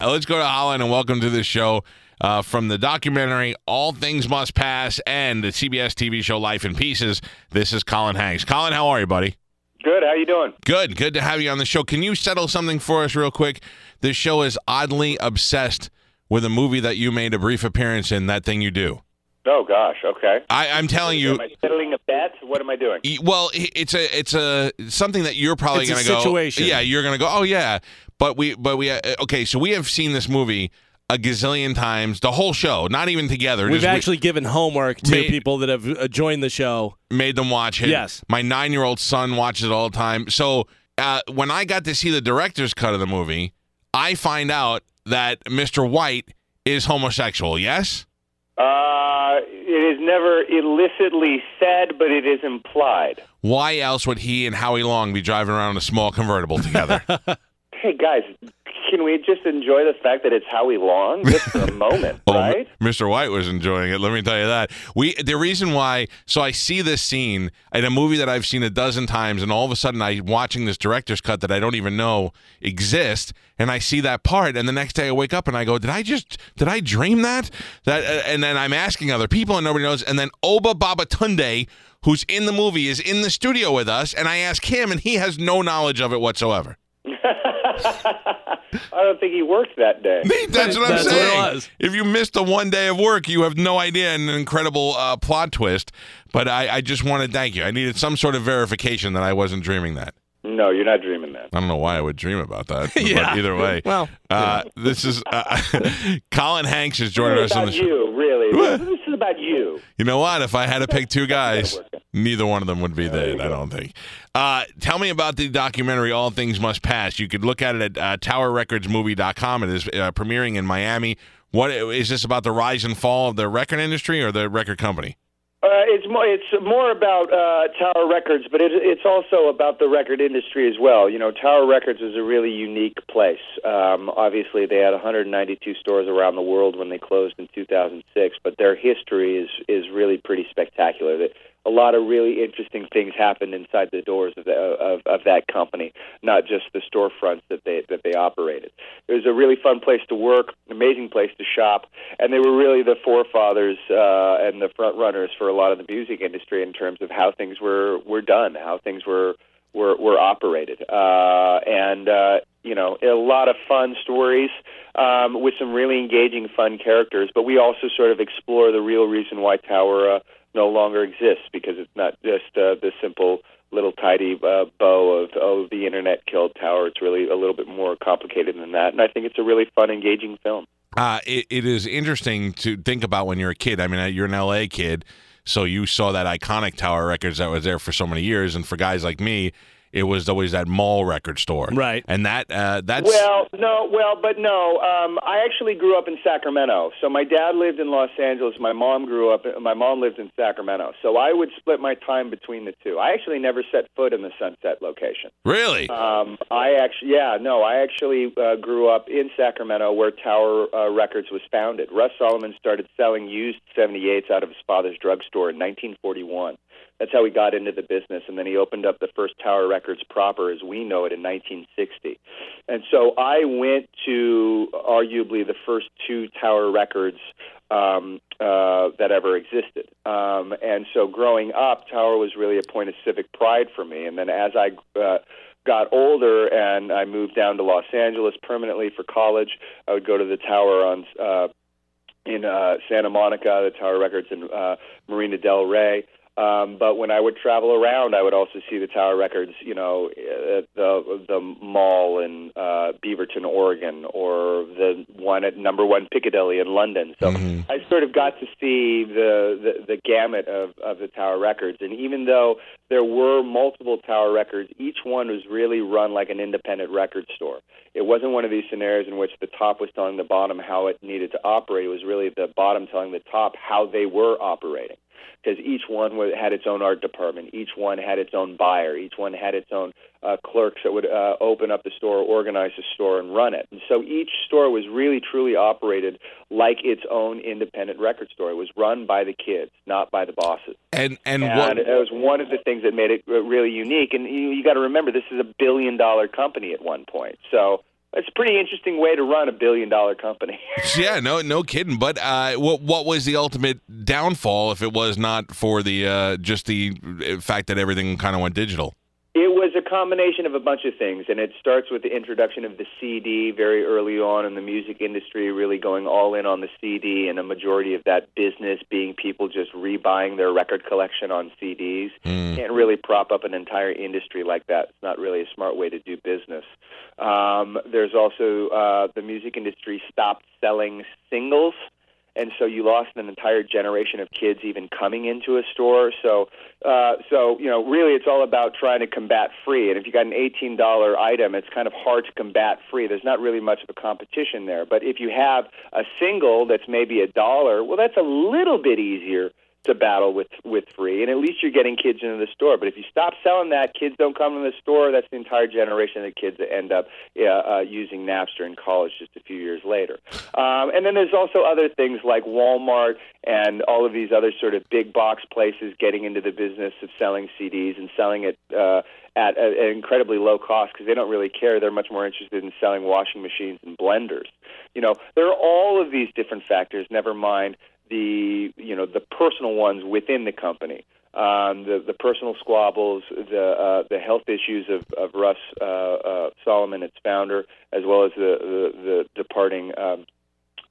Uh, let's go to Holland and welcome to the show uh, from the documentary All Things Must Pass and the CBS TV show Life in Pieces. This is Colin Hanks. Colin, how are you, buddy? Good. How you doing? Good. Good to have you on the show. Can you settle something for us real quick? This show is oddly obsessed with a movie that you made a brief appearance in. That thing you do. Oh gosh. Okay. I, I'm telling you. Am I settling a bet? What am I doing? Well, it's a it's a something that you're probably going to go. situation. Yeah, you're going to go. Oh yeah, but we but we uh, okay. So we have seen this movie a gazillion times. The whole show, not even together. We've just we- actually given homework to Made- people that have uh, joined the show. made them watch it. Yes. my nine year old son watches it all the time. So uh, when I got to see the director's cut of the movie, I find out that Mr. White is homosexual. Yes. Uh, it is never illicitly said, but it is implied. Why else would he and Howie Long be driving around in a small convertible together? Hey guys, can we just enjoy the fact that it's Howie Long just for a moment, Well, right? Mr. White was enjoying it. Let me tell you that. We the reason why. So I see this scene in a movie that I've seen a dozen times, and all of a sudden I'm watching this director's cut that I don't even know exists, and I see that part, and the next day I wake up and I go, "Did I just? Did I dream that?" That, uh, and then I'm asking other people, and nobody knows. And then Obba Babatunde, who's in the movie, is in the studio with us, and I ask him, and he has no knowledge of it whatsoever. I don't think he worked that day. That's what I'm That's what it saying. was. If you missed the one day of work, you have no idea. An incredible uh, plot twist. But I, I just want to thank you. I needed some sort of verification that I wasn't dreaming that. No, you're not dreaming that. I don't know why I would dream about that. Yeah. But either way. Well, uh, this is uh, Colin Hanks is joining It's us on the show. you, really. What? This is about you. You know what? If I had to pick two guys, neither one of them would be there. I don't think. Uh, tell me about the documentary "All Things Must Pass." You could look at it at uh, TowerRecordsMovie.com. It is uh, premiering in Miami. What is this about? The rise and fall of the record industry or the record company? Uh, it's more it's more about uh, Tower Records, but it, it's also about the record industry as well. You know, Tower Records is a really unique place. Um, obviously, they had 192 stores around the world when they closed in 2006, but their history is is really pretty spectacular. That a lot of really interesting things happened inside the doors of, the, of of that company, not just the storefronts that they that they operated. It was a really fun place to work, amazing place to shop, and they were really the forefathers uh, and the front runners for a lot of the music industry in terms of how things were were done, how things were were, were operated, uh, and uh, you know a lot of fun stories um, with some really engaging, fun characters. But we also sort of explore the real reason why Tower uh, no longer exists because it's not just uh, the simple little tidy uh, bow of oh the internet killed Tower. It's really a little bit more complicated than that, and I think it's a really fun, engaging film. Uh, it, it is interesting to think about when you're a kid. I mean, uh, you're an LA kid, so you saw that iconic Tower Records that was there for so many years, and for guys like me, it was always that mall record store, Right. And that uh, that's Well, no, well, but no. Um, I actually grew up in Sacramento. So my dad lived in Los Angeles. My mom grew up. My mom lived in Sacramento. So I would split my time between the two. I actually never set foot in the Sunset location. really Um, I actually, yeah, no, I actually uh, grew up in Sacramento, where Tower uh, Records was founded. Russ Solomon started selling used 78s out of his father's drugstore in 1941. That's how he got into the business, and then he opened up the first Tower Records proper, as we know it, in 1960. And so I went to arguably the first two Tower Records um, uh, that ever existed. Um, and so growing up, Tower was really a point of civic pride for me. And then as I uh, got older and I moved down to Los Angeles permanently for college, I would go to the Tower on uh, in uh, Santa Monica, the Tower Records in uh, Marina Del Rey. Um, but when I would travel around, I would also see the Tower Records, you know, at the the mall in uh, Beaverton, Oregon, or the one at Number One Piccadilly in London. So I sort of got to see the, the the gamut of of the Tower Records. And even though there were multiple Tower Records, each one was really run like an independent record store. It wasn't one of these scenarios in which the top was telling the bottom how it needed to operate. It was really the bottom telling the top how they were operating because each one had its own art department. Each one had its own buyer. Each one had its own uh, clerks that would uh, open up the store, organize the store, and run it. And so each store was really, truly operated like its own independent record store. It was run by the kids, not by the bosses. And and, And what it was one of the things that made it uh, really unique. And you, you got to remember, this is a billion dollar company at one point. So it's a pretty interesting way to run a billion dollar company. Yeah, no, no kidding. But uh, what what was the ultimate downfall if it was not for the uh, just the uh, fact that everything kind of went digital? It was a combination of a bunch of things, and it starts with the introduction of the CD very early on in the music industry, really going all in on the CD, and a majority of that business being people just rebuying their record collection on CDs. Can't really prop up an entire industry like that. It's not really a smart way to do business. Um, there's also uh, the music industry stopped selling singles and so you lost an entire generation of kids even coming into a store. So, uh, so you know, really, it's all about trying to combat free. And if you got an eighteen dollar item, it's kind of hard to combat free. There's not really much of a competition there. But if you have a single that's maybe a dollar, well, that's a little bit easier to battle with with free, and at least you're getting kids into the store. But if you stop selling that, kids don't come to the store. That's the entire generation of kids that end up uh, uh, using Napster in college just a few years later. Um, and then there's also other things like Walmart and all of these other sort of big box places getting into the business of selling CDs and selling it. Uh, at an incredibly low cost because they don't really care. They're much more interested in selling washing machines and blenders. You know, there are all of these different factors. Never mind the you know the personal ones within the company, um, the the personal squabbles, the uh, the health issues of of Russ uh, uh, Solomon, its founder, as well as the the, the departing um,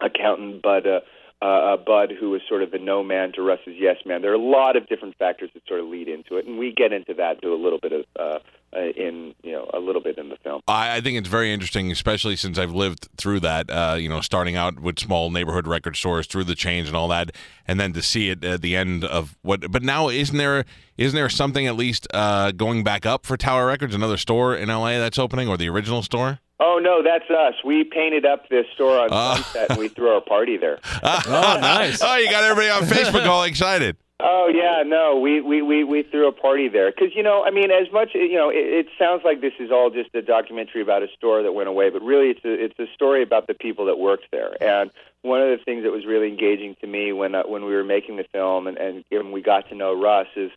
accountant Bud. Uh, uh, uh, Bud, who was sort of the no man to Russ's yes man. There are a lot of different factors that sort of lead into it, and we get into that do a little bit of uh, uh, in you know a little bit in the film. I, I think it's very interesting, especially since I've lived through that. Uh, you know, starting out with small neighborhood record stores through the chains and all that, and then to see it at the end of what. But now, isn't there isn't there something at least uh, going back up for Tower Records, another store in LA that's opening, or the original store? Oh no, that's us. We painted up this store on Oh. Sunset, and we threw our party there. Oh, nice. oh, you got everybody on Facebook all excited. Oh yeah, no, we we we, we threw a party there because you know, I mean, as much you know, it, it sounds like this is all just a documentary about a store that went away, but really, it's a, it's a story about the people that worked there. And one of the things that was really engaging to me when uh, when we were making the film and and when we got to know Russ is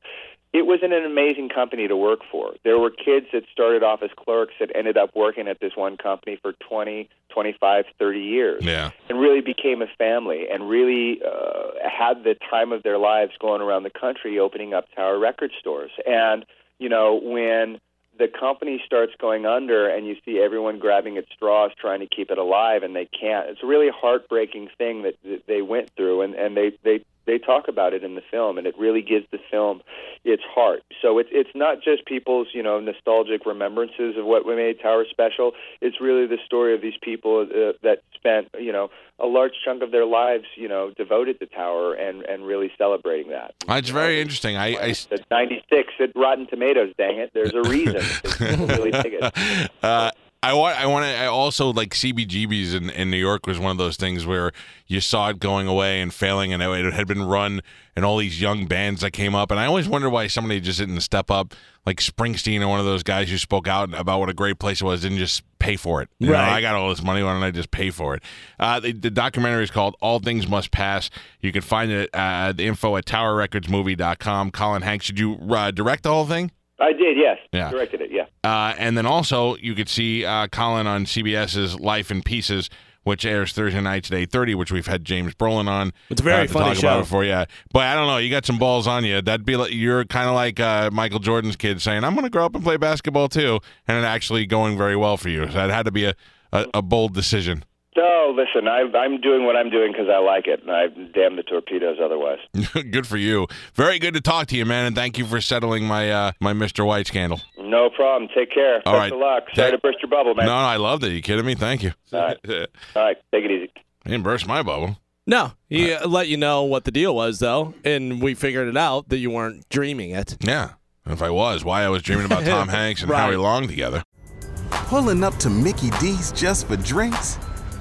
it was an amazing company to work for. There were kids that started off as clerks that ended up working at this one company for 20, 25, 30 years Yeah. and really became a family and really uh, had the time of their lives going around the country opening up Tower record stores. And, you know, when the company starts going under and you see everyone grabbing at straws trying to keep it alive and they can't, it's a really heartbreaking thing that, that they went through and, and they, they, they talk about it in the film and it really gives the film its heart. So it's it's not just people's, you know, nostalgic remembrances of what made Tower special. It's really the story of these people uh, that spent, you know, a large chunk of their lives, you know, devoted to Tower and and really celebrating that. It's very interesting. I, I at 96 at Rotten Tomatoes, dang it. There's a reason. Really dig it. uh, I want. I want to. I also like CBGBs in, in New York was one of those things where you saw it going away and failing, and it, it had been run, and all these young bands that came up, and I always wonder why somebody just didn't step up, like Springsteen or one of those guys who spoke out about what a great place it was, didn't just pay for it. You know, Right. I got all this money, why don't I just pay for it? Uh, the, the documentary is called All Things Must Pass. You can find it uh, the info at TowerRecordsMovie.com. Colin Hanks, did you uh, direct the whole thing? I did, yes. Yeah. Directed it, yeah. Uh, and then also you could see uh, Colin on CBS's Life in Pieces, which airs Thursday nights at eight thirty, which we've had James Brolin on. It's a very uh, to funny talk about show. it for you. But I don't know, you got some balls on you. That'd be like you're kind of like uh, Michael Jordan's kid saying, "I'm going to grow up and play basketball too," and it actually going very well for you. So that had to be a, a, a bold decision. Well, listen, I, I'm doing what I'm doing because I like it, and I damn the torpedoes otherwise. good for you. Very good to talk to you, man, and thank you for settling my uh, my Mr. White scandal. No problem. Take care. All Best right. of luck. Sorry Take- to burst your bubble, man. No, no, I loved it. you kidding me? Thank you. All right. All right, take it easy. He didn't burst my bubble. No, he uh, let you know what the deal was, though, and we figured it out that you weren't dreaming it. Yeah. If I was, why I was dreaming about Tom Hanks and Right. Howie Long together. Pulling up to Mickey D's just for drinks?